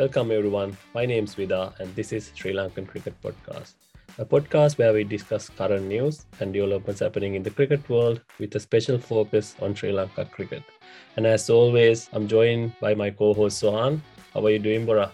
Welcome everyone. My name is Vida and this is Sri Lankan Cricket Podcast. A podcast where we discuss current news and developments happening in the cricket world with a special focus on Sri Lanka cricket. And as always, I'm joined by my co-host Sohan. How are you doing, Bora?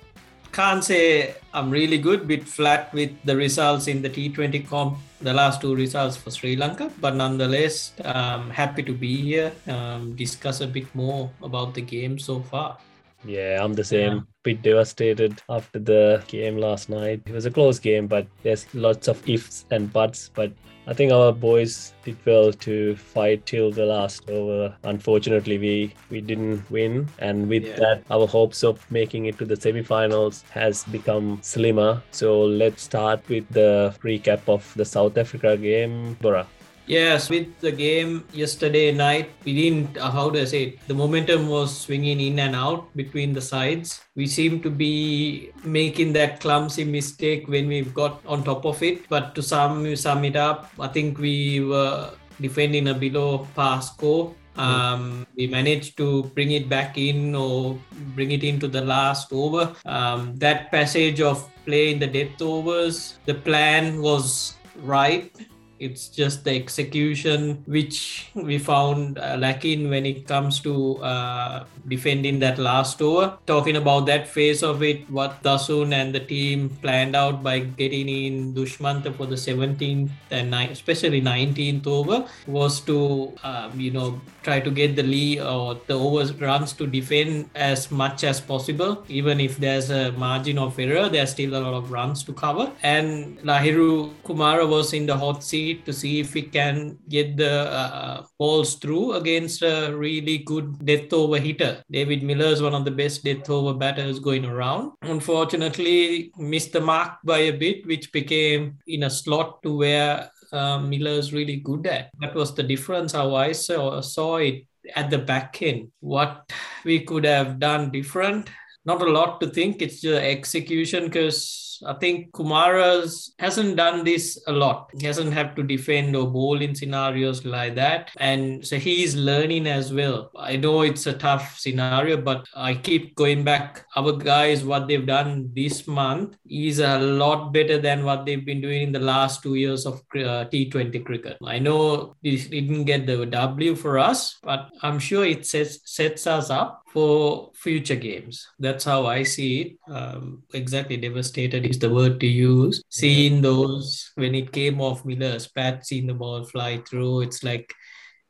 Can't say I'm really good, bit flat with the results in the T20 comp, the last two results for Sri Lanka, but nonetheless, I'm happy to be here, um, discuss a bit more about the game so far. Yeah, I'm the same. Yeah. Bit devastated after the game last night. It was a close game, but there's lots of ifs and buts. But I think our boys did well to fight till the last over. Unfortunately, we we didn't win, and with yeah. that, our hopes of making it to the semi-finals has become slimmer. So let's start with the recap of the South Africa game, Bora. Yes, with the game yesterday night, we didn't, uh, how do I say it? The momentum was swinging in and out between the sides. We seem to be making that clumsy mistake when we got on top of it. But to sum, sum it up, I think we were defending a below par score. Um, we managed to bring it back in or bring it into the last over. Um, that passage of play in the death overs, the plan was right it's just the execution which we found uh, lacking when it comes to uh, defending that last over. Talking about that phase of it, what Dasun and the team planned out by getting in Dushmantha for the 17th and ni- especially 19th over was to, um, you know, try to get the lead or the overs runs to defend as much as possible. Even if there's a margin of error, there's still a lot of runs to cover. And Lahiru Kumara was in the hot seat to see if we can get the uh, balls through against a really good death over hitter. David Miller is one of the best death over batters going around. Unfortunately, missed the mark by a bit, which became in a slot to where uh, Miller is really good at. That was the difference how I saw, saw it at the back end. What we could have done different, not a lot to think. It's the execution because I think Kumara's hasn't done this a lot. He hasn't had to defend or bowl in scenarios like that. And so he's learning as well. I know it's a tough scenario, but I keep going back. Our guys, what they've done this month is a lot better than what they've been doing in the last two years of uh, T20 cricket. I know it didn't get the W for us, but I'm sure it sets, sets us up for future games. That's how I see it. Um, exactly devastated is the word to use. Seeing those when it came off Miller's pat, seeing the ball fly through, it's like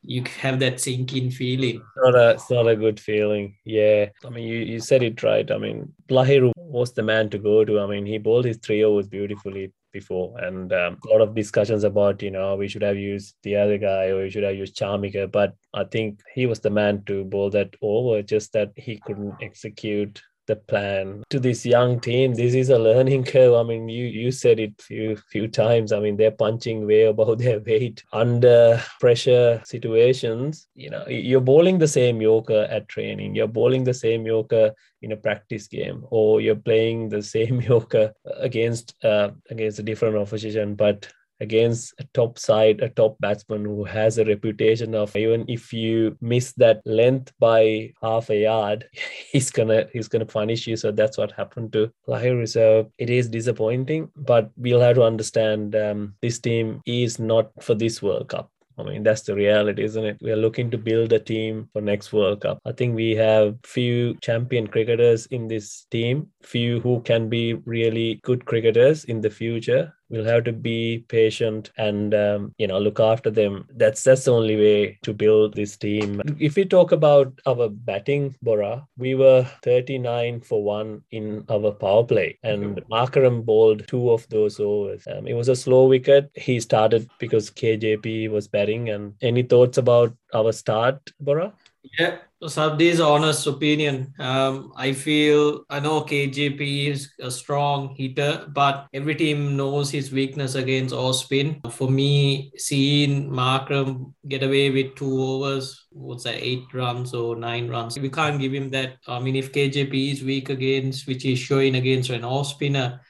you have that sinking feeling. Not a, it's not a good feeling. Yeah. I mean, you, you said it right. I mean, Lahiru was the man to go to. I mean, he bowled his three overs beautifully before and um, a lot of discussions about you know we should have used the other guy or we should have used Chamika but I think he was the man to bowl that over just that he couldn't execute the plan to this young team. This is a learning curve. I mean you you said it few few times. I mean they're punching way above their weight under pressure situations. You know you're bowling the same yorker at training. You're bowling the same yorker in a practice game or you're playing the same yorker against uh, against a different opposition. But against a top side, a top batsman who has a reputation of even if you miss that length by half a yard, he's gonna he's gonna punish you. So that's what happened to Lahiru. So it is disappointing, but we'll have to understand um, this team is not for this World Cup. I mean, that's the reality, isn't it? We are looking to build a team for next World Cup. I think we have few champion cricketers in this team, few who can be really good cricketers in the future we'll have to be patient and um, you know look after them. That's that's the only way to build this team. If we talk about our batting bora we were 39 for 1 in our power play and Markram bowled two of those overs. Um, it was a slow wicket. He started because KJP was batting and any thoughts about our start bora? Yeah, Sabdi's honest opinion. Um, I feel I know KJP is a strong hitter, but every team knows his weakness against all spin. For me, seeing Markram get away with two overs, what's that, eight runs or nine runs, we can't give him that. I mean, if KJP is weak against, which is showing against an off spinner,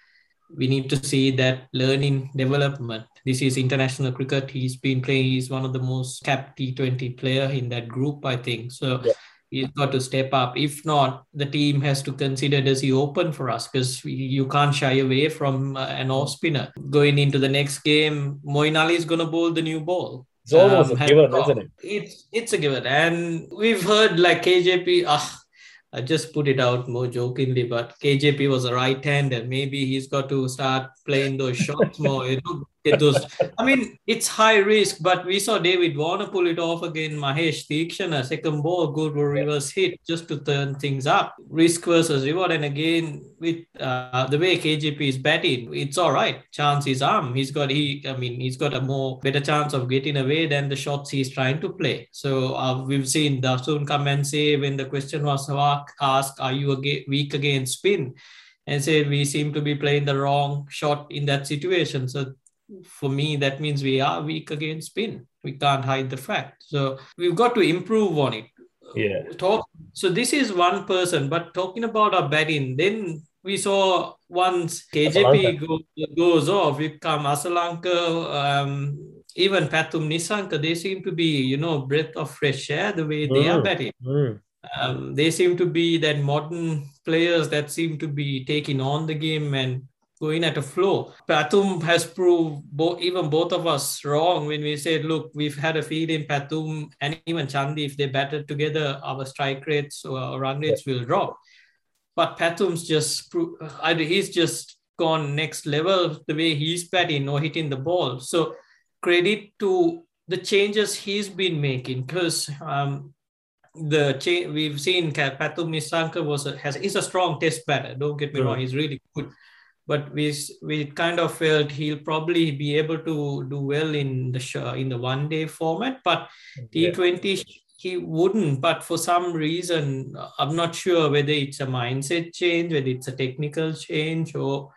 we need to see that learning development. This is international cricket. He's been playing. He's one of the most capped T20 player in that group, I think. So yeah. he's got to step up. If not, the team has to consider does he open for us because you can't shy away from uh, an off spinner. Going into the next game, Moeen Ali is going to bowl the new ball. It's almost um, a given, isn't it? It's it's a given, and we've heard like KJP. Ah, I just put it out more jokingly, but KJP was a right hand, and maybe he's got to start playing those shots more. You know, get those. I mean, it's high risk, but we saw David Warner pull it off again. Mahesh Theekshana, second ball, good reverse hit just to turn things up. Risk versus reward. And again, with uh, the way KJP is batting, it's all right. Chance is arm. He's got he. I mean, he's got a more better chance of getting away than the shots he's trying to play. So uh, we've seen Dasun come and say when the question was asked, "Are you weak against spin?" and say we seem to be playing the wrong shot in that situation. So for me, that means we are weak against spin. We can't hide the fact. So we've got to improve on it. Yeah. Talk. So this is one person, but talking about our batting, then we saw once KJP go, goes off, we come Asalanka, um, even Pathum Nissanka, they seem to be, you know, breath of fresh air the way they are mm. batting. Mm. Um, they seem to be that modern players that seem to be taking on the game and going at a flow. Pathum has proved both, even both of us wrong when we said, look, we've had a feed in Pathum and even Chandi, if they batted together, our strike rates or run rates will drop. But Pathum's just, he's just gone next level the way he's batting or hitting the ball. So credit to the changes he's been making because um, the change we've seen Pathum Nissanka was a, has is a strong test batter. Don't get me wrong, he's really good but we we kind of felt he'll probably be able to do well in the show, in the one day format but yeah. t20 he wouldn't but for some reason i'm not sure whether it's a mindset change whether it's a technical change or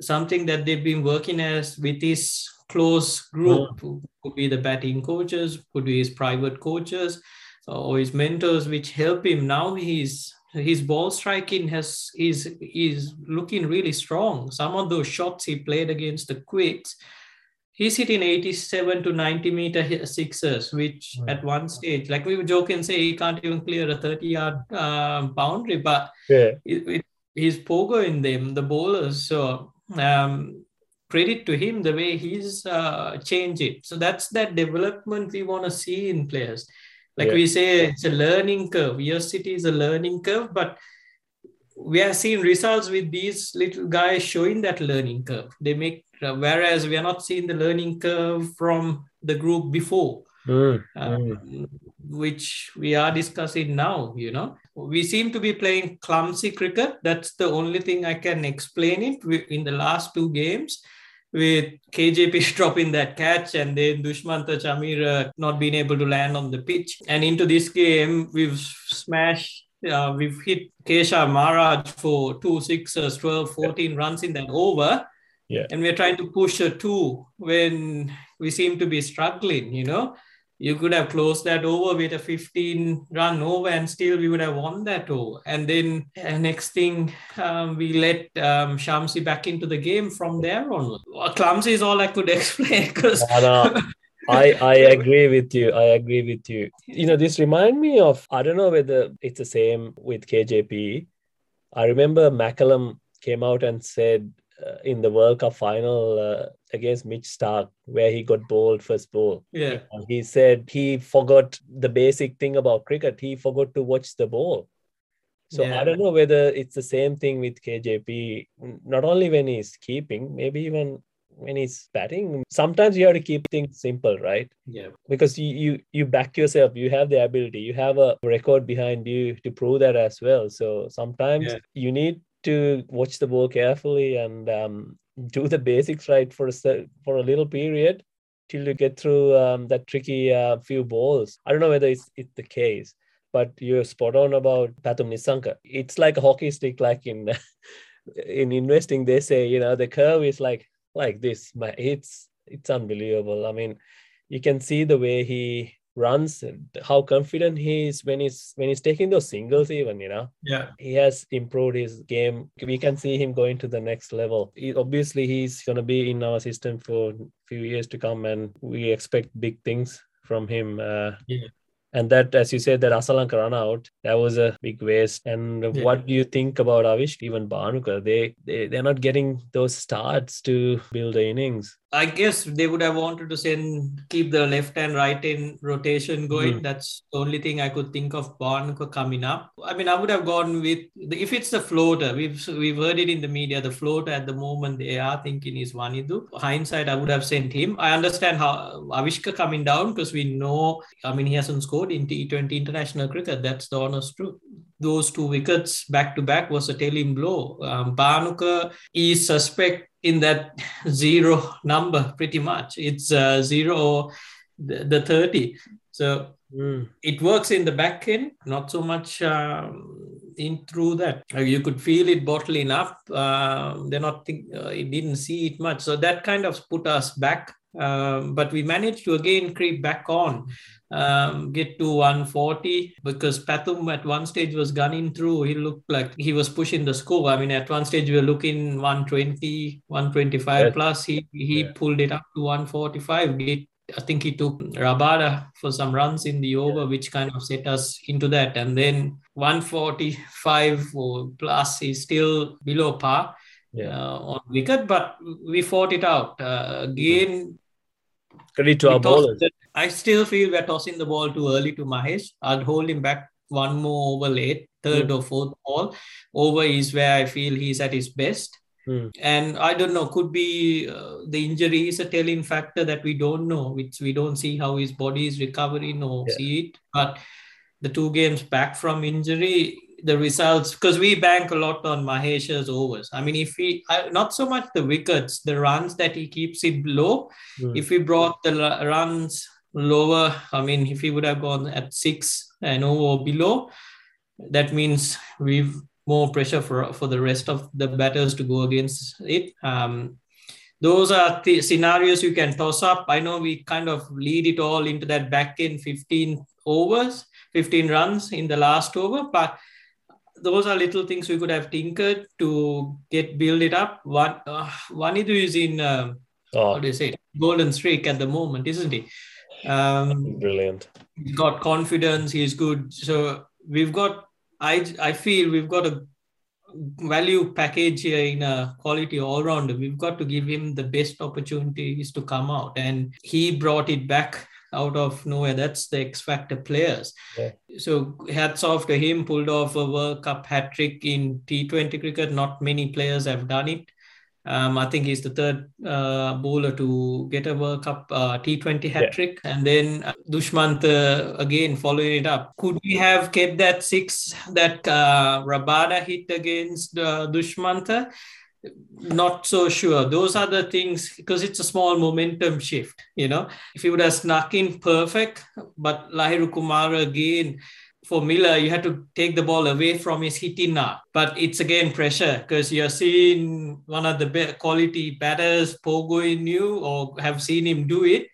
something that they've been working as with his close group mm. could be the batting coaches could be his private coaches or his mentors which help him now he's his ball striking has is is looking really strong. Some of those shots he played against the Quicks, he's hitting 87 to 90 meter sixers, which mm. at one stage, like we were joking, say he can't even clear a 30 yard uh, boundary, but yeah. it, it, he's pogo in them, the bowlers. So um, credit to him the way he's uh, changed it. So that's that development we want to see in players like yeah. we say it's a learning curve. Your city is a learning curve but we are seeing results with these little guys showing that learning curve. They make whereas we are not seeing the learning curve from the group before mm, mm. which we are discussing now you know. We seem to be playing clumsy cricket. That's the only thing i can explain it. In the last two games with KJP dropping that catch and then Dushmantha Chameera not being able to land on the pitch. And into this game, we've smashed, uh, we've hit Keshav Maharaj for two sixes, 12, 14 yeah. runs in that over. Yeah. And we're trying to push a two when we seem to be struggling, you know you could have closed that over with a 15 run over and still we would have won that over. And then uh, next thing, um, we let um, Shamsi back into the game from there on. clumsy is all I could explain because. I, I agree with you. I agree with you. You know, this remind me of, I don't know whether it's the same with KJP. I remember McCullum came out and said uh, in the World Cup final uh, against Mitch Starc, where he got bowled first ball. Yeah. He said he forgot the basic thing about cricket. He forgot to watch the ball. So yeah. I don't know whether it's the same thing with KJP. Not only when he's keeping, maybe even when he's batting. Sometimes you have to keep things simple, right? Yeah. Because you you you back yourself. You have the ability. You have a record behind you to prove that as well. So sometimes yeah. you need to watch the ball carefully and um, do the basics right for a for a little period till you get through um, that tricky uh, few balls. I don't know whether it's, it's the case, but you're spot on about Pathum Nissanka. It's like a hockey stick, like in in investing. They say you know the curve is like like this. It's it's unbelievable. I mean, you can see the way he runs and how confident he is when he's when he's taking those singles even you know yeah he has improved his game we can see him going to the next level he, obviously he's going to be in our system for a few years to come and we expect big things from him uh, yeah And that, as you said, that Asalanka run out, that was a big waste. And Yeah. what do you think about Avish, even Banuka? They, they, they're not getting those starts to build the innings. I guess they would have wanted to send keep the left and right in rotation going. Mm. That's the only thing I could think of Banuka coming up. I mean, I would have gone with if it's the floater. We've we've heard it in the media. The floater at the moment they are thinking is Wanindu. Hindsight, I would have sent him. I understand how Avishka coming down because we know. I mean, he hasn't scored in T20 international cricket. That's the honest truth. Those two wickets back to back was a telling blow. Um, Banuka is suspect in that zero number pretty much. It's uh, zero or the, the 30. So Mm. it works in the back end, not so much um, in through that. You could feel it bottling up. Uh, they're not think uh, it didn't see it much, so that kind of put us back. Um, but we managed to again creep back on, um, get to 140 because Pathum at one stage was gunning through. He looked like he was pushing the score. I mean, at one stage we were looking 120, 125 Yes. plus. He he Yeah. pulled it up to 145. Get I think he took Rabada for some runs in the over, which kind of set us into that. And then 145 or plus is still below par Yeah. uh, on wicket, but we fought it out. Uh, again, Credit to our bowlers. I still feel we're tossing the ball too early to Mahesh. I'd hold him back one more over late, third or fourth ball. Over is where I feel he's at his best. Hmm. And I don't know, could be uh, the injury is a telling factor that we don't know, which we don't see how his body is recovering or Yeah. see it. But the two games back from injury, the results, because we bank a lot on Mahesh's overs. I mean, if he, I, not so much the wickets, the runs that he keeps it low. Hmm. If we brought the runs lower, I mean, if he would have gone at six and over below, that means we've more pressure for for the rest of the batters to go against it. Um, those are the scenarios you can toss up. I know we kind of lead it all into that back end 15 overs, 15 runs in the last over, but those are little things we could have tinkered to get build it up. One, uh, Wanindu is in uh, Oh, how do you say it? golden streak at the moment, isn't he? Um, brilliant. he's got confidence. He's good. So we've got. I I feel we've got a value package here in a quality all rounder. We've got to give him the best opportunities to come out, and he brought it back out of nowhere. That's the X Factor players. Yeah. So hats off to him. Pulled off a World Cup hat trick in T20 cricket. Not many players have done it. Um, I think he's the third uh, bowler to get a World Cup uh, T20 hat Yeah. trick. And then uh, Dushmant uh, again following it up. Could we have kept that six that uh, Rabada hit against uh, Dushmantha? Not so sure. Those are the things because it's a small momentum shift. You know, if he would have snuck in perfect, but Lahiru Kumar again for Miller, you had to take the ball away from his hitting now. But it's again pressure because you're seeing one of the be- quality batters, Pogo in you, or have seen him do it.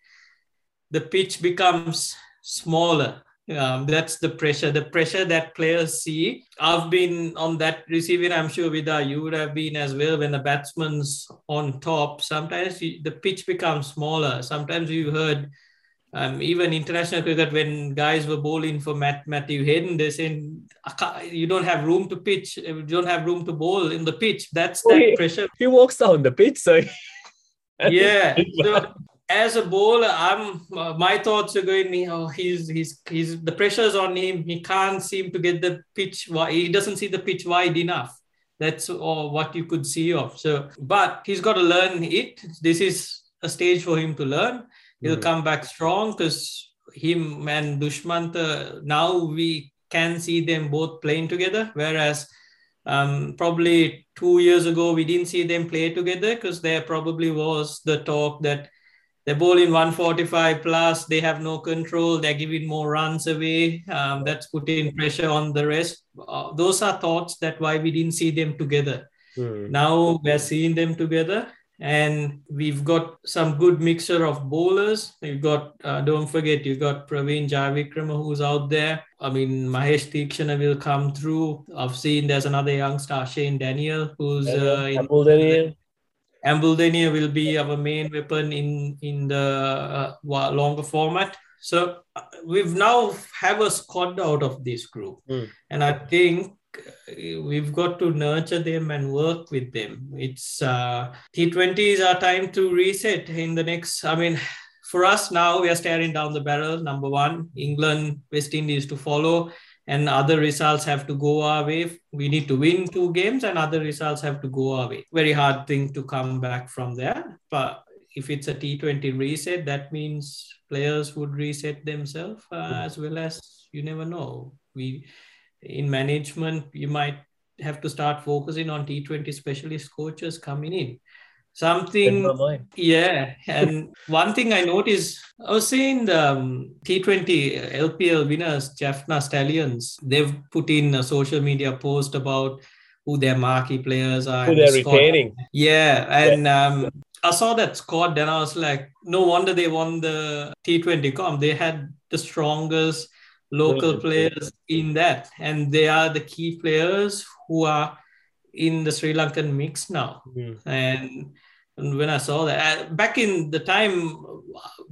The pitch becomes smaller. Um, that's the pressure, the pressure that players see. I've been on that receiving, I'm sure, Vida, you would have been as well when the batsman's on top. Sometimes the pitch becomes smaller. Sometimes you heard um, even international cricket, when guys were bowling for Matt, Matthew Hayden, they're saying "I can't- you don't have room to pitch, you don't have room to bowl in the pitch. That's Oh, that yeah. pressure. He walks down the pitch, so Yeah. So as a bowler, I'm uh, my thoughts are going. Oh, he's he's he's the pressure's on him. He can't seem to get the pitch. wi- He doesn't see the pitch wide enough. That's all what you could see of. So, but he's got to learn it. This is a stage for him to learn. He'll Mm. come back strong because him and Dushmantha now we can see them both playing together. Whereas um, probably two years ago we didn't see them play together because there probably was the talk that they're bowling 145 plus, they have no control, they're giving more runs away. Um, that's putting pressure on the rest. Uh, those are thoughts that why we didn't see them together. Hmm. Now we're seeing them together, and we've got some good mixture of bowlers. You've got, uh, don't forget, you've got Praveen Jayawickrama who's out there. I mean, Mahesh Theekshana will come through. I've seen there's another young star, Shane Daniel, who's uh, in, Daniel. Embuldeniya will be our main weapon in in the uh, longer format. So uh, we've now have a squad out of this group, Mm. and I think we've got to nurture them and work with them. It's uh, T20 is our time to reset in the next. I mean, for us now, we are staring down the barrel. Number one, England, West Indies to follow, and other results have to go our way. We need to win two games, and other results have to go our way. Very hard thing to come back from there, but if it's a T20 reset, that means players would reset themselves uh, as well as you never know. We in management, you might have to start focusing on T20 specialist coaches coming in. Something yeah, and one thing I noticed, I was seeing the um, T20 LPL winners, Jaffna Stallions, they've put in a social media post about who their marquee players are. Who they're the retaining. Yeah, and um, I saw that squad, and I was like, no wonder they won the T20 comp. They had the strongest local players in that, and they are the key players who are in the Sri Lankan mix now. Mm. And, and when I saw that uh, back in the time,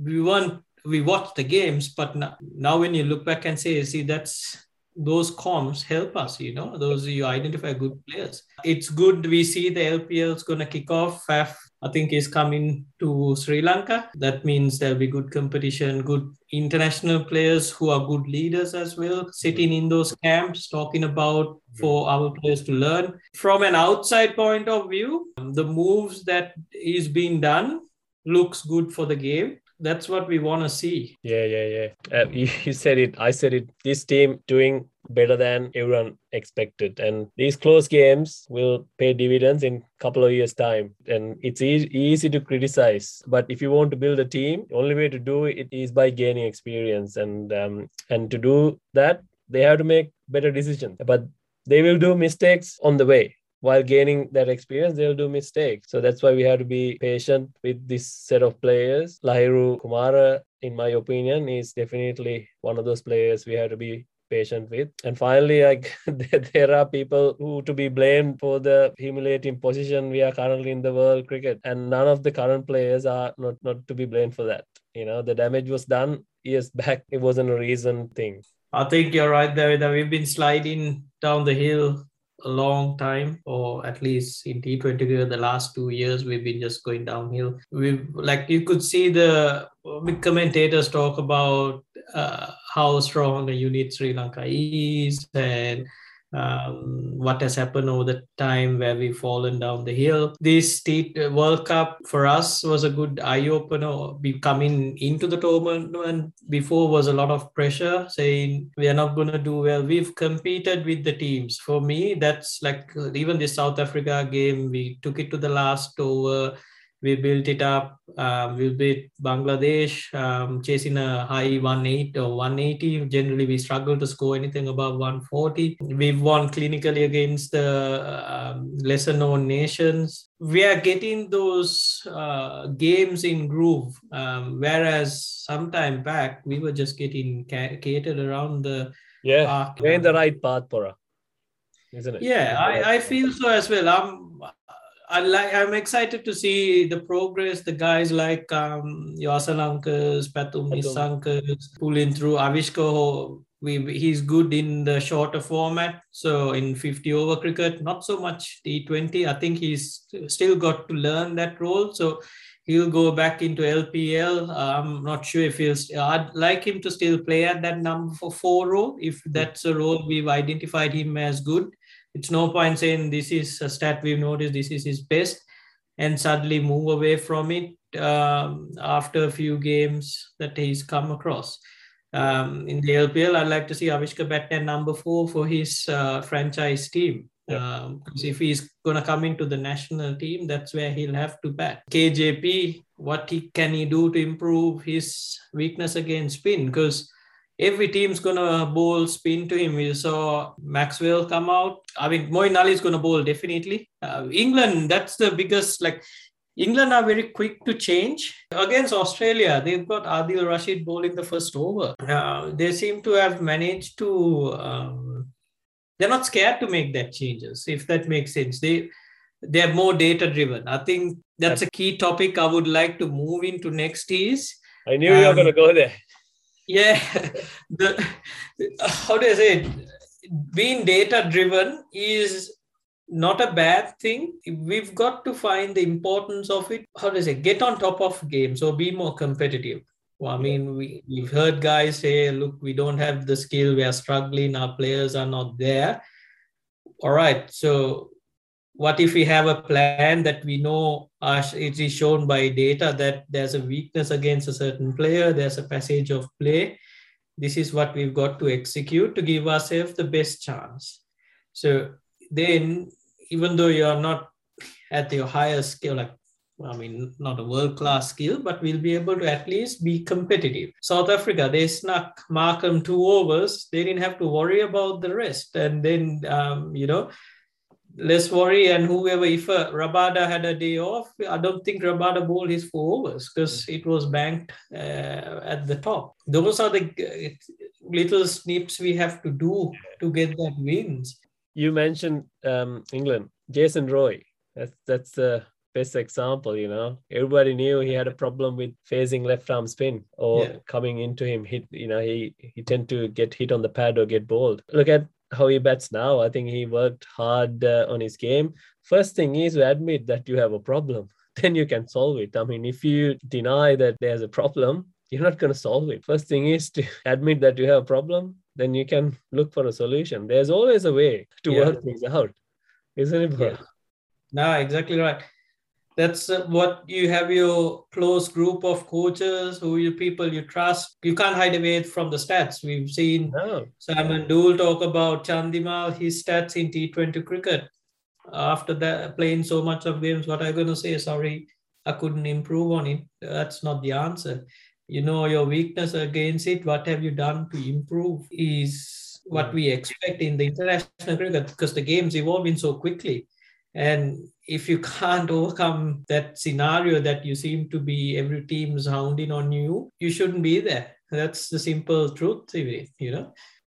we weren't we watched the games, but now, now when you look back and say, see, that's those comps help us, you know, those you identify good players. It's good we see the LPL is going to kick off. Faf, I think, is coming to Sri Lanka. That means there'll be good competition, good international players who are good leaders as well, sitting in those camps, talking about for our players to learn. From an outside point of view, um, the moves that is being done looks good for the game. That's what we want to see. Yeah, yeah, yeah. Uh, you, you said it. I said it. This team doing better than everyone expected, and these close games will pay dividends in a couple of years' time. And it's e- easy to criticize, but if you want to build a team, the only way to do it is by gaining experience, and um, and to do that, they have to make better decisions. But they will do mistakes on the way while gaining that experience, they'll do mistakes. So that's why we have to be patient with this set of players. Lahiru Kumara, in my opinion, is definitely one of those players we have to be patient with. And finally, like there are people who to be blamed for the humiliating position we are currently in the world cricket, and none of the current players are not not to be blamed for that. You know, the damage was done years back. It wasn't a recent thing. I think you're right. That we've been sliding down the hill a long time, or at least in T20 the last two years, we've been just going downhill. We've like you could see the big commentators talk about uh, how strong a unit Sri Lanka is and um, what has happened over the time where we've fallen down the hill. This T World Cup for us was a good eye opener. We coming into the tournament before was a lot of pressure, saying we are not going to do well. We've competed with the teams. For me, that's like uh, even the South Africa game. We took it to the last over we built it up. Um, we beat Bangladesh, um, chasing a high 180 or 180. Generally, we struggle to score anything above 140. We've won clinically against the um, lesser known nations. We are getting those uh, games in groove, um, whereas some time back, we were just getting ca- catered around the Yeah, we're in the right path, Pora. Isn't it? Yeah, I, I feel so as well. I'm I like I'm excited to see the progress the guys like um Asalankas, Pathum. Nissankas pulling through Avishka. We he's good in the shorter format. So in 50 over cricket, not so much T20. I think he's still got to learn that role. So he'll go back into LPL. Uh, I'm not sure if he'll. I'd like him to still play at that number for four role if that's a role we've identified him as good it's no point saying this is a stat we've noticed this is his best and suddenly move away from it um, after a few games that he's come across. Um, in the LPL, I'd like to see Avishka bat at number four for his uh, franchise team. Yeah. Um, if he's going to come into the national team, that's where he'll have to bat. KJP, what he can he do to improve his weakness against spin? Because every team's gonna bowl spin to him. We saw Maxwell come out. I mean, Moeen Ali is gonna bowl definitely. Uh, England, that's the biggest like. England are very quick to change against Australia. They've got Adil Rashid bowling the first over. Uh, they seem to have managed to. Um, they're not scared to make that changes. If that makes sense, they they're more data driven. I think that's a key topic I would like to move into next. Is I knew you were Um, going to go there. Yeah, the how do I say it? Being data driven is not a bad thing. We've got to find the importance of it. How do I say? Get on top of games or be more competitive. Well, I mean, we, we've heard guys say, look, we don't have the skill, we are struggling, our players are not there. All right, so what if we have a plan that we know it is shown by data that there's a weakness against a certain player, there's a passage of play. This is what we've got to execute to give ourselves the best chance. So then, even though you're not at your highest skill, like I mean, not a world class skill, but we'll be able to at least be competitive. South Africa, they snuck Markram two overs. They didn't have to worry about the rest. And then, um, you know, less worry. And whoever, if uh, Rabada had a day off, I don't think Rabada bowled his four overs because it was banked uh, at the top. Those are the uh, little snips we have to do to get that wins. You mentioned um, England, Jason Roy. That's that's the best example, you know. Everybody knew he had a problem with phasing left arm spin or yeah. coming into him hit, you know, he he tend to get hit on the pad or get bowled. Look at how he bats now. I think he worked hard uh, on his game. First thing is to admit that you have a problem. Then you can solve it. I mean, if you deny that there's a problem, you're not going to solve it. First thing is to admit that you have a problem, then you can look for a solution. There's always a way to yeah. work things out, isn't it? Yeah. No, exactly right that's uh, what you have your close group of coaches who you people you trust. You can't hide away from the stats. We've seen no. simon Doull talk about chandimal his stats in t20 cricket. After that playing so much of games what i'm going to say? Sorry i couldn't improve on it. That's not the answer. You know your weakness against it. What have you done to improve is what we expect in the international cricket because the game's evolving so quickly and if you can't overcome that scenario that you seem to be every team's hounding on you, you shouldn't be there. That's the simple truth, you know.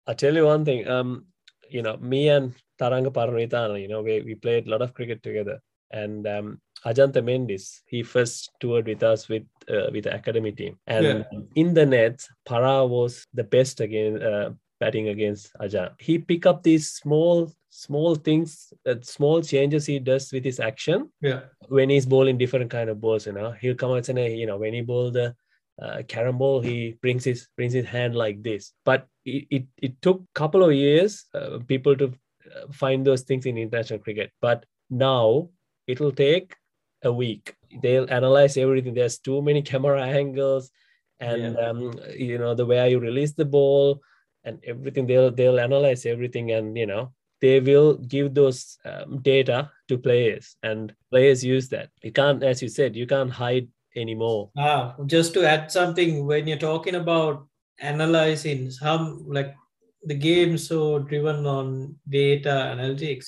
I'll tell you one thing. Um, you know, me and Tharanga Paranavitana, you know, we, we played a lot of cricket together. And um, Ajantha Mendis, he first toured with us with uh, with the academy team. And yeah. in the nets, Para was the best again uh, batting against Ajahn. He picked up these small small things that small changes he does with his action. Yeah. When he's bowling different kind of balls you know he'll come out and say you know when he bowl the uh, carom ball he brings his brings his hand like this. But it it, it took couple of years uh, people to uh, find those things in international cricket. But now it'll take a week. They'll analyze everything. There's too many camera angles and yeah. um, you know the way you release the ball and everything. They'll they'll analyze everything and you know they will give those um, data to players and players use that. You can't as you said you can't hide anymore. Ah, just to add something when you're talking about analyzing some like the game so driven on data analytics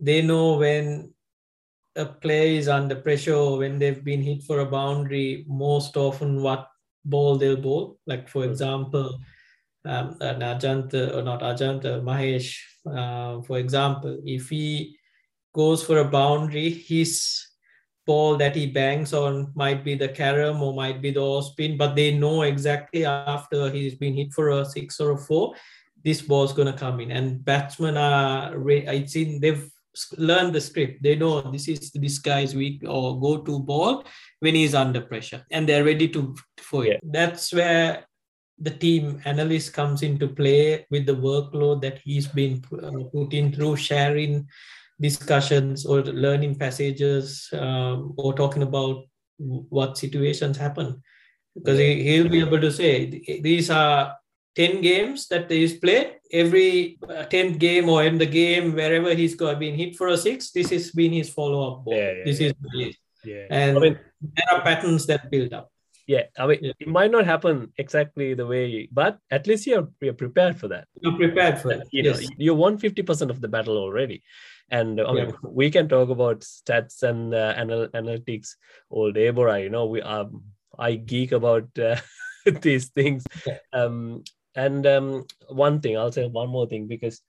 they know when a player is under pressure when they've been hit for a boundary most often what ball they'll bowl. Like for hmm. example um, an Ajantha or not Ajantha, Mahesh, uh, for example, if he goes for a boundary, his ball that he bangs on might be the carom or might be the off spin, but they know exactly after he's been hit for a six or a four, this ball's going to come in. And batsmen are, it's in, they've learned the script. They know this is this guy's weak or go to ball when he's under pressure and they're ready to for it. That's where the team analyst comes into play with the workload that he's been uh, put in through sharing discussions or learning passages um, or talking about what situations happen because he, he'll be able to say these are 10 games that he's played every 10th uh, game or in the game wherever he's got been hit for a six this has been his follow-up ball. Yeah, yeah, this yeah. is yeah. and I mean, there are patterns that build up yeah i mean yeah. it might not happen exactly the way but at least you're, you're prepared for that you're prepared for that you yes. know you won 50% of the battle already and I mean, we can talk about stats and uh, anal- analytics all day, but you know, we are I geek about uh, these things. Yeah. Um, and um, one thing, I'll say one more thing because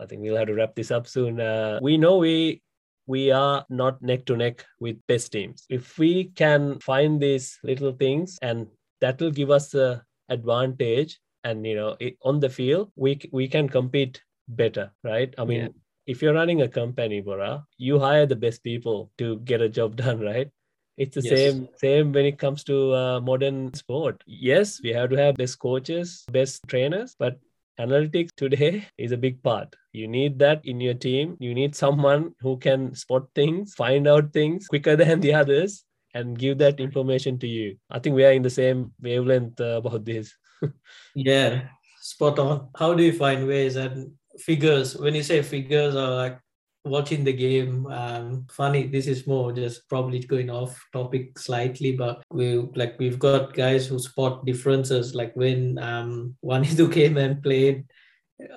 I think we'll have to wrap this up soon. Uh, we know we we are not neck to neck with best teams. If we can find these little things and that will give us the advantage and you know it, on the field we we can compete better right i mean yeah. if you're running a company bora you hire the best people to get a job done right it's the yes. same same when it comes to uh, modern sport yes we have to have best coaches best trainers but analytics today is a big part. You need that in your team. You need someone who can spot things find out things quicker than the others and give that information to you. I think we are in the same wavelength uh, about this. Yeah spot on. How do you find ways and figures? When you say figures are like watching the game um funny this is more just probably going off topic slightly but we like we've got guys who spot differences like when um Wanindu came and played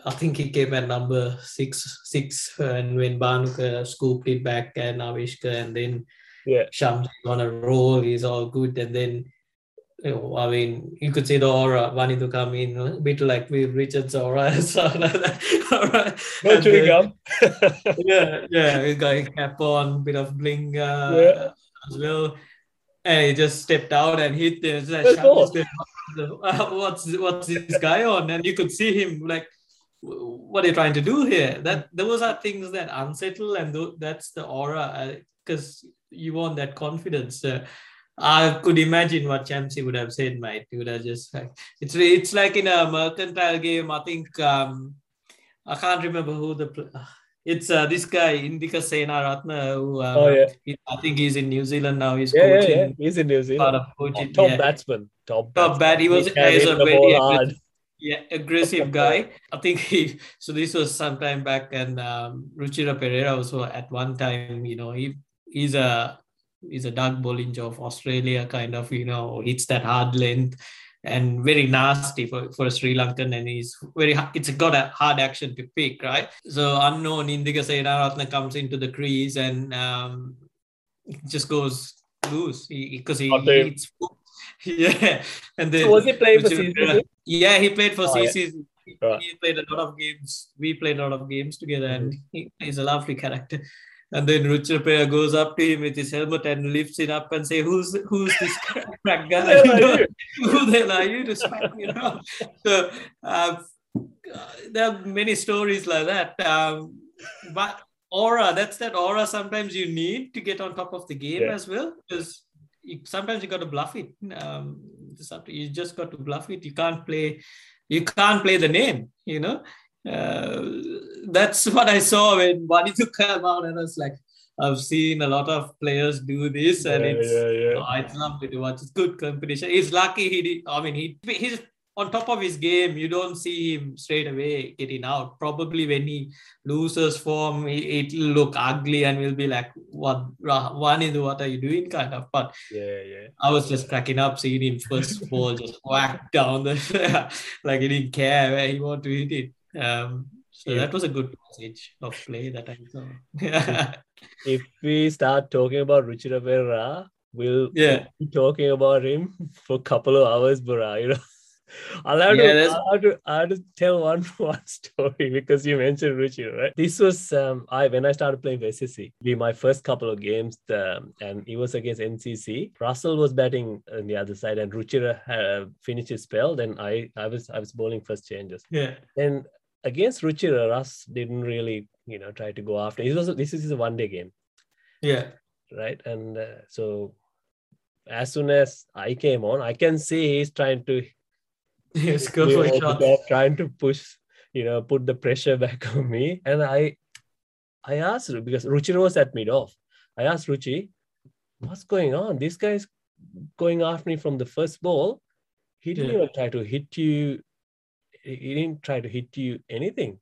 I think he came at number six six and when Banuka scooped it back and Avishka and then yeah. Shams on a roll he's all good and then I mean, you could see the aura wanting to come in, a bit like with Richard's aura stuff like that. No chewing gum. yeah, yeah, he's got a cap on, bit of bling uh, yeah. as well. And he just stepped out and hit the like, what's what's this guy on? And you could see him like, what are you trying to do here? That those are things that unsettle, and th- that's the aura because uh, you want that confidence. Uh, I could imagine what Shamsi would have said, mate. He would have just like it's it's like in a mercantile game. I think um, I can't remember who the it's uh, this guy Indika Senaratne who um, oh, yeah. He, I think he's in New Zealand now. He's yeah, coaching. Yeah, yeah. He's in New Zealand. Part of coaching. Top, top yeah. batsman. Top, top bat. He was he a very aggressive, yeah, aggressive guy. I think he so this was some time back and um, Ruchira Perera also at one time, you know, he he's a is a Doug Bollinger of Australia, kind of, you know, hits that hard length and very nasty for, for a Sri Lankan. And he's very, it's got a hard action to pick, right? So unknown Indika Senaratne comes into the crease and um, just goes loose because he, he hits. Yeah. And then so was he playing for CCC? Yeah, he played for oh, CCC. Yeah. Right. He played a lot of games. We played a lot of games together, mm-hmm. and he, he's a lovely character. And then Ruchira Perera goes up to him with his helmet and lifts it up and say, "Who's who's this crack guy? Who the hell are you to smack me around?" So uh, there are many stories like that. Um, but aura, that's that aura. Sometimes you need to get on top of the game yeah. as well because sometimes you got to bluff it. Um, you just got to bluff it. You can't play. You can't play the name. You know uh, that's what I saw when Wanindu came out, and I was like, I've seen a lot of players do this, and yeah, it's yeah, yeah. Oh, it's lovely to watch. It's good competition. He's lucky he did. I mean, he he's on top of his game. You don't see him straight away getting out. Probably when he loses form, it, will look ugly and we'll be like, "What Wanindu? What are you doing?" Kind of. But yeah, yeah. I was just cracking up seeing him first ball just whack down the like he didn't care where he wanted to hit it. Um, so yeah. that was a good passage of play that I saw. if we start talking about Ruchira Perera, we'll yeah. be talking about him for a couple of hours, Bora. You know, I'll have, yeah, to, I'll have to I'll have to tell one one story because you mentioned Ruchira, right? This was um I when I started playing for SSC, be my first couple of games, um, and it was against NCC. Russell was batting on the other side, and Ruchira uh, finished his spell. Then I I was I was bowling first changes. Yeah. And against Ruchira, Russ didn't really, you know, try to go after. It was this is a one day game. Yeah. Right. And uh, so as soon as I came on, I can see he's trying to yes, go for a shot. Trying to push, you know, put the pressure back on me. And I I asked because Ruchi was at mid off. I asked Ruchi, what's going on? This guy's going after me from the first ball. He didn't yeah. even try to hit you he didn't try to hit you anything.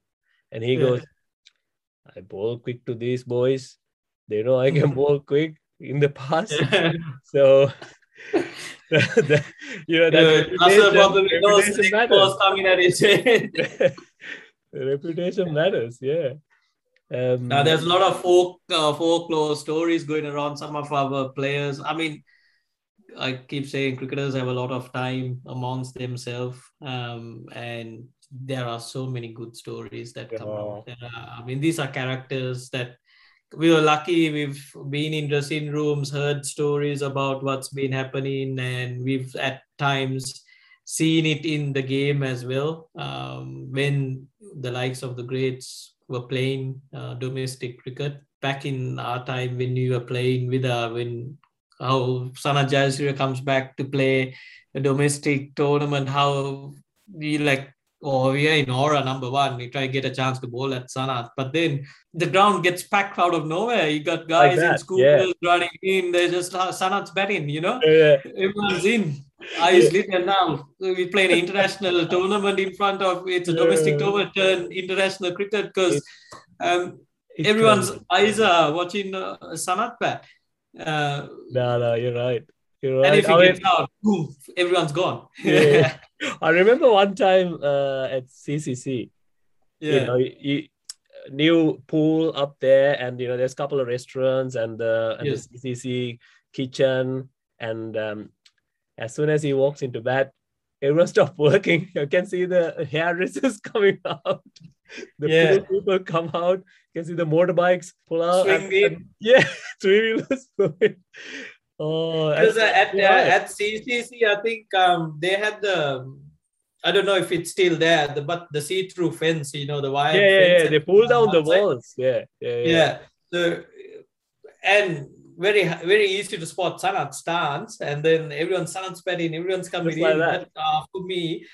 And he yeah. goes, I bowl quick to these boys. They know I can bowl quick in the past. so the, you know that reputation, reputation coming at his the reputation matters, yeah. Um, now there's a lot of folk uh, folklore stories going around. Some of our players, I mean, I keep saying cricketers have a lot of time amongst themselves, um, and there are so many good stories that come out. Are, I mean, these are characters that we were lucky. We've been in dressing rooms, heard stories about what's been happening, and we've at times seen it in the game as well um, when the likes of the greats were playing uh, domestic cricket back in our time when you were playing with uh, when how Sanath Jayasuriya comes back to play a domestic tournament, how we like oh we are in aura number one. We try to get a chance to bowl at Sanath, but then the ground gets packed out of nowhere. You got guys Like in that, scooters running in. They're just uh, Sanath's batting, you know. Yeah. Everyone's in. Eyes lit and now we play an international tournament in front of it's a domestic Yeah. tournament international cricket because um, everyone's eyes are watching uh, Sanath bat. Uh, No, no, you're right. You're right. and if he I, mean, out, boom, everyone's gone. Yeah. I remember one time uh, at CCC, yeah. you know, you, new pool up there, and you know, there's a couple of restaurants and the and Yes. the CCC kitchen, and um, as soon as he walks into bed, everyone stopped working. You can see the hair hairdressers coming out. The Yeah. people come out. You can see the motorbikes pull out. Swing and- yeah, three wheelers. oh, Because uh, at uh, at CCC, I think um, they had the. I don't know if it's still there, the, but the see-through fence, you know, the wire. yeah, yeah, fence yeah. They pull down the outside. walls. Yeah, yeah, yeah. Yeah. So, and very very easy to spot Sanath stance, and then everyone's Sanath's batting, everyone's coming like in. that. But uh, for me,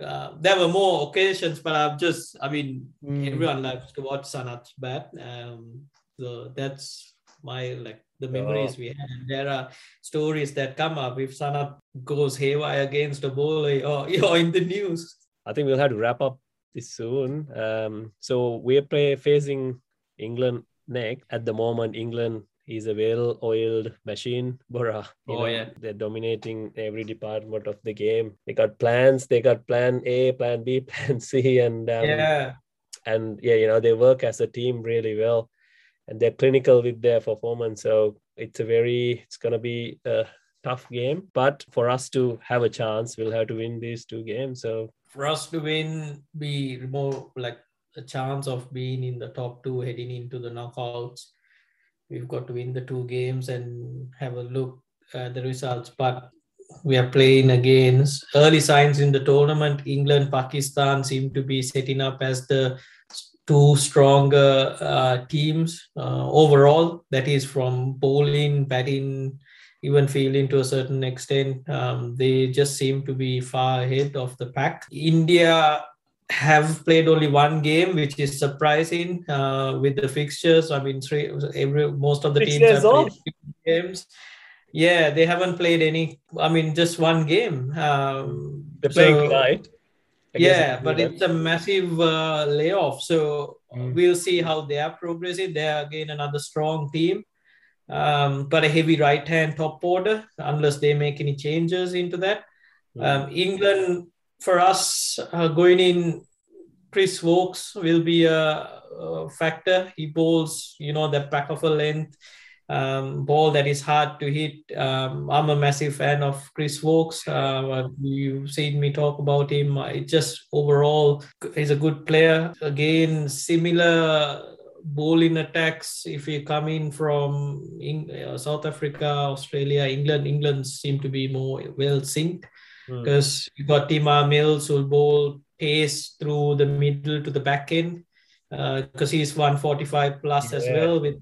uh, there were more occasions, but I've just, I mean, Mm. everyone likes to watch Sanath's bat. Um, so that's my like the memories we had. And there are stories that come up if Sanath goes haywire against a bowler or, or in the news. I think we'll have to wrap up this soon. Um, so we're play, facing England next. At the moment, England is a well-oiled machine. Bora, you Oh, know, yeah. they're dominating every department of the game. They got plans. They got Plan A, Plan B, Plan C, and um, yeah. and yeah, you know, they work as a team really well, and they're clinical with their performance. So it's a very, it's gonna be a tough game. But for us to have a chance, we'll have to win these two games. So for us to win, be more like a chance of being in the top two heading into the knockouts. We've got to win the two games and have a look at the results. But we are playing against early signs in the tournament. England, Pakistan seem to be setting up as the two stronger uh, teams uh, overall. That is from bowling, batting, even fielding to a certain extent. Um, they just seem to be far ahead of the pack. India have played only one game, which is surprising uh, with the fixtures. I mean, three, every most of the Six teams days have played off. games. Yeah, they haven't played any. I mean, just one game. Um, they're playing so- tonight. against yeah, New but it's a massive uh, layoff. So Mm. we'll see how they are progressing. They are again another strong team, um, but a heavy right hand top order, unless they make any changes into that. Mm. Um, England, for us, uh, going in, Chris Woakes will be a, a factor. He bowls, you know, the back of a length um, ball that is hard to hit. Um, I'm a massive fan of Chris Woakes. Uh, you've seen me talk about him. It just overall, he's a good player. Again, similar bowling attacks. If you come in from uh, South Africa, Australia, England, England seem to be more well synced Mm. because you got Tymal Mills who will bowl pace through the middle to the back end because he's 145 plus as well with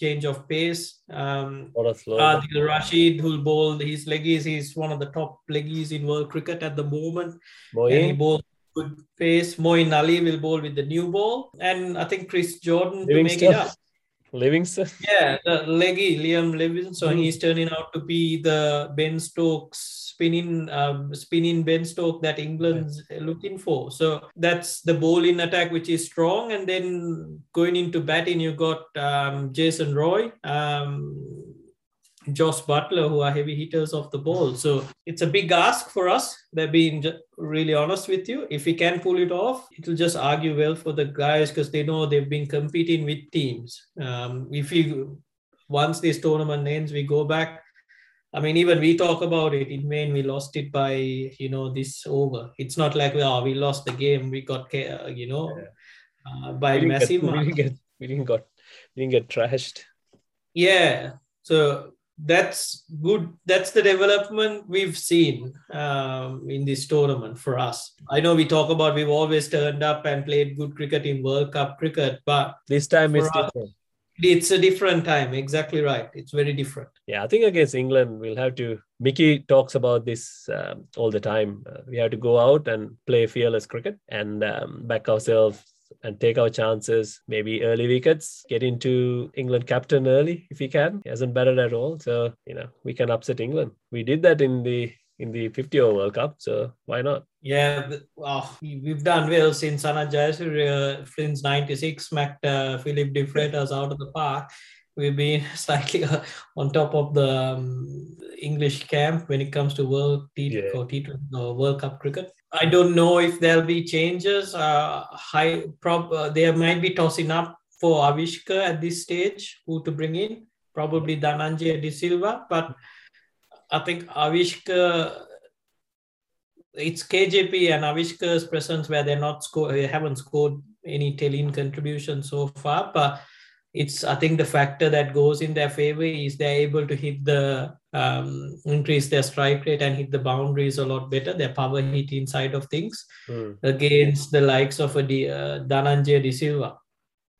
change of pace. Um, What a slow. Adil Rashid who'll bowl his leggies. He's one of the top leggies in world cricket at the moment. And he bowls good pace. Moeen Ali will bowl with the new ball. And I think Chris Jordan to make it up. Livingstone. Yeah, the leggy Liam Livingstone. Mm. He's turning out to be the Ben Stokes spinning, um, spinning Ben Stokes that England's looking for. So that's the bowling attack, which is strong. And then going into batting, you got um, Jason Roy, um, Jos Buttler, who are heavy hitters of the ball. So it's a big ask for us. They're being really honest with you. If we can pull it off, it will just argue well for the guys because they know they've been competing with teams. Um, if you once this tournament ends, we go back. I mean, even we talk about it in Maine. We lost it by you know this over. It's not like oh we lost the game. We got you know uh, by we didn't, get, massive we didn't get we didn't got we didn't get trashed. Yeah. So that's good. That's the development we've seen um, in this tournament for us. I know we talk about we've always turned up and played good cricket in World Cup cricket, but this time it's us, different. it's a different time. Exactly right. It's very different. Yeah, I think against England, we'll have to. Mickey talks about this um, all the time. Uh, we have to go out and play fearless cricket and um, back ourselves and take our chances. Maybe early wickets, get into England captain early if we can. He hasn't batted at all, so you know we can upset England. We did that in the in the 50 over World Cup, so why not? Yeah, but, oh, we've done well since Sanath Jayasuriya since 96 smacked uh, Phillip DeFreitas out of the park. We've been slightly uh, on top of the um, English camp when it comes to World T Yeah. or T20 or World Cup cricket. I don't know if there'll be changes. Uh, high prob uh, they might be tossing up for Avishka at this stage, who to bring in. Probably Dhananjay De Silva, but I think Avishka it's KJP and Avishka's presence where they're not score they haven't scored any telling contribution so far, but it's I think the factor that goes in their favor is they're able to hit the um, increase their strike rate and hit the boundaries a lot better. Their power hit inside of things Hmm. against the likes of a D, uh, Dhananjay De Silva.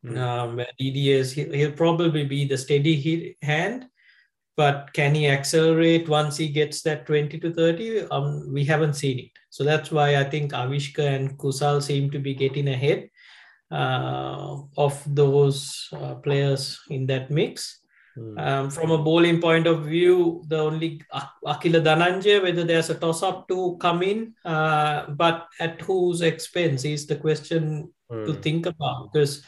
Hmm. Um, DDS, he'll, he'll probably be the steady hit hand, but can he accelerate once he gets that 20 to 30? Um, we haven't seen it. So that's why I think Avishka and Kusal seem to be getting ahead of those uh, players in that mix. Hmm. Um, from a bowling point of view, the only Ak- Akila Dhananjay, whether there's a toss up to come in, uh, but at whose expense is the question to Hmm. think about because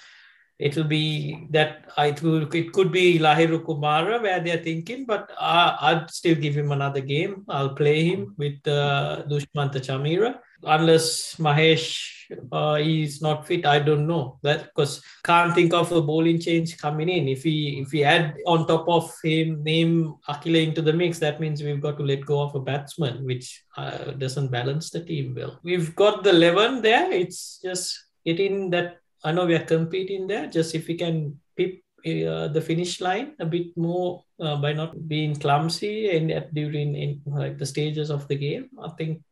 it will be that I it will it could be Lahiru Kumara where they're thinking, but uh, I'd still give him another game. I'll play him with uh, Dushmantha Chameera unless Mahesh uh, is not fit. I don't know that because can't think of a bowling change coming in. If we if we add on top of him name Akila into the mix, that means we've got to let go of a batsman, which uh, doesn't balance the team well. We've got the eleven there. It's just getting that. I know we are competing there. Just if we can pip uh, the finish line a bit more uh, by not being clumsy and at during in like the stages of the game, I think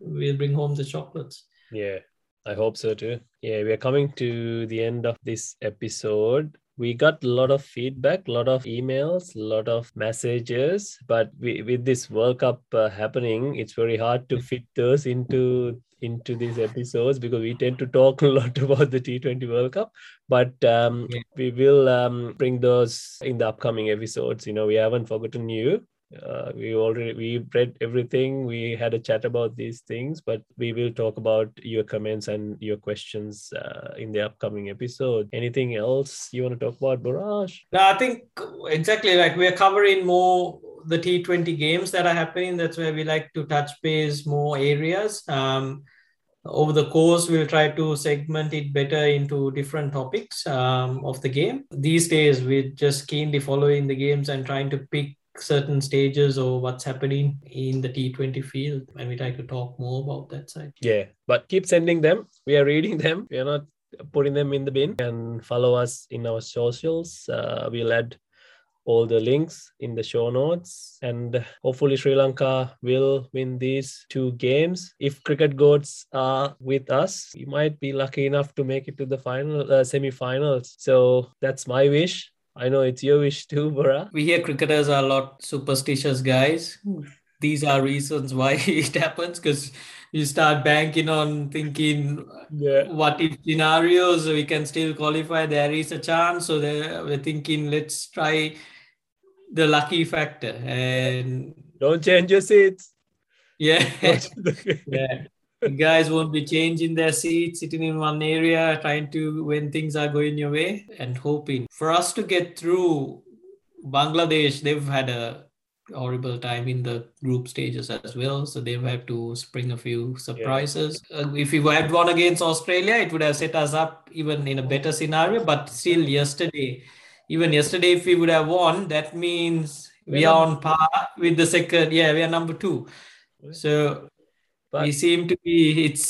we'll bring home the chocolates. Yeah, I hope so too. Yeah, we are coming to the end of this episode. We got a lot of feedback, a lot of emails, a lot of messages, but we, with this World Cup uh, happening, it's very hard to fit those into into these episodes because we tend to talk a lot about the T20 World Cup. But um, Yeah. we will um, bring those in the upcoming episodes. You know, we haven't forgotten you uh, we already we read everything we had a chat about these things but we will talk about your comments and your questions uh, in the upcoming episode anything else you want to talk about Baraj? No, I think exactly like we're covering more the T20 games that are happening. That's where we like to touch base more areas. Um, over the course, we'll try to segment it better into different topics um, of the game. These days, we're just keenly following the games and trying to pick certain stages or what's happening in the T20 field. And we try to talk more about that side. yeah but keep sending them. We are reading them. We are not putting them in the bin. And follow us in our socials. Uh, we'll add all the links in the show notes. And hopefully sri lanka will win these two games. If cricket goats are with us we might be lucky enough to make it to the final uh, semi-finals. So that's my wish i know it's your wish too Bora. We hear cricketers are a lot superstitious guys. These are reasons why it happens because you start banking on thinking yeah. what if scenarios we can still qualify there is a chance. So they- we're thinking let's try the lucky factor and don't change your seats. Yeah. Yeah the guys won't be changing their seats sitting in one area trying to when things are going your way and hoping. For us to get through bangladesh they've had a horrible time in the group stages as well. So they've had to spring a few surprises. Uh, if we had won against australia it would have set us up even in a better scenario. But still yesterday even yesterday if we would have won that means we We're on par with the second. Yeah we are number two. So But- we seem to be it's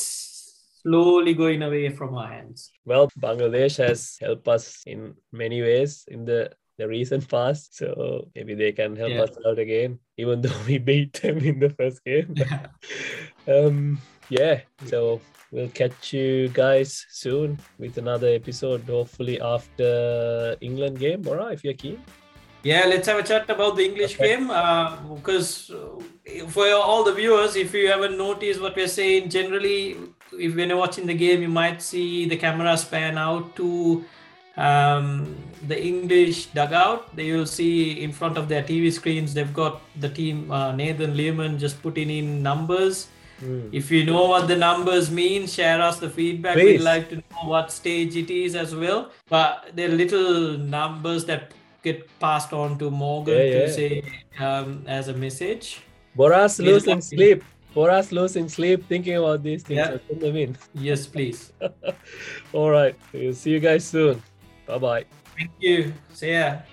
slowly going away from our hands. Well, Bangladesh has helped us in many ways in the the recent past. So maybe they can help Yeah. us out again, even though we beat them in the first game. um, yeah. So we'll catch you guys soon with another episode. Hopefully after England game, Bora, if you're keen. Yeah, let's have a chat about the English Okay. game. Uh, because uh, for all the viewers, if you haven't noticed what we're saying, generally, if when you're watching the game, you might see the camera span out to um, the English dugout. They will see in front of their TV screens, they've got the team, uh, Nathan Leamon, just putting in numbers. Hmm. If you know what the numbers mean, share us the feedback. Please. We'd like to know what stage it is as well. But they're little numbers that get passed on to Morgan Yeah, to yeah. say um, as a message. Boras losing sleep. Boras losing sleep thinking about these things. Yeah. I send them in. Yes, please. All right. We'll see you guys soon. Bye bye. Thank you. See ya.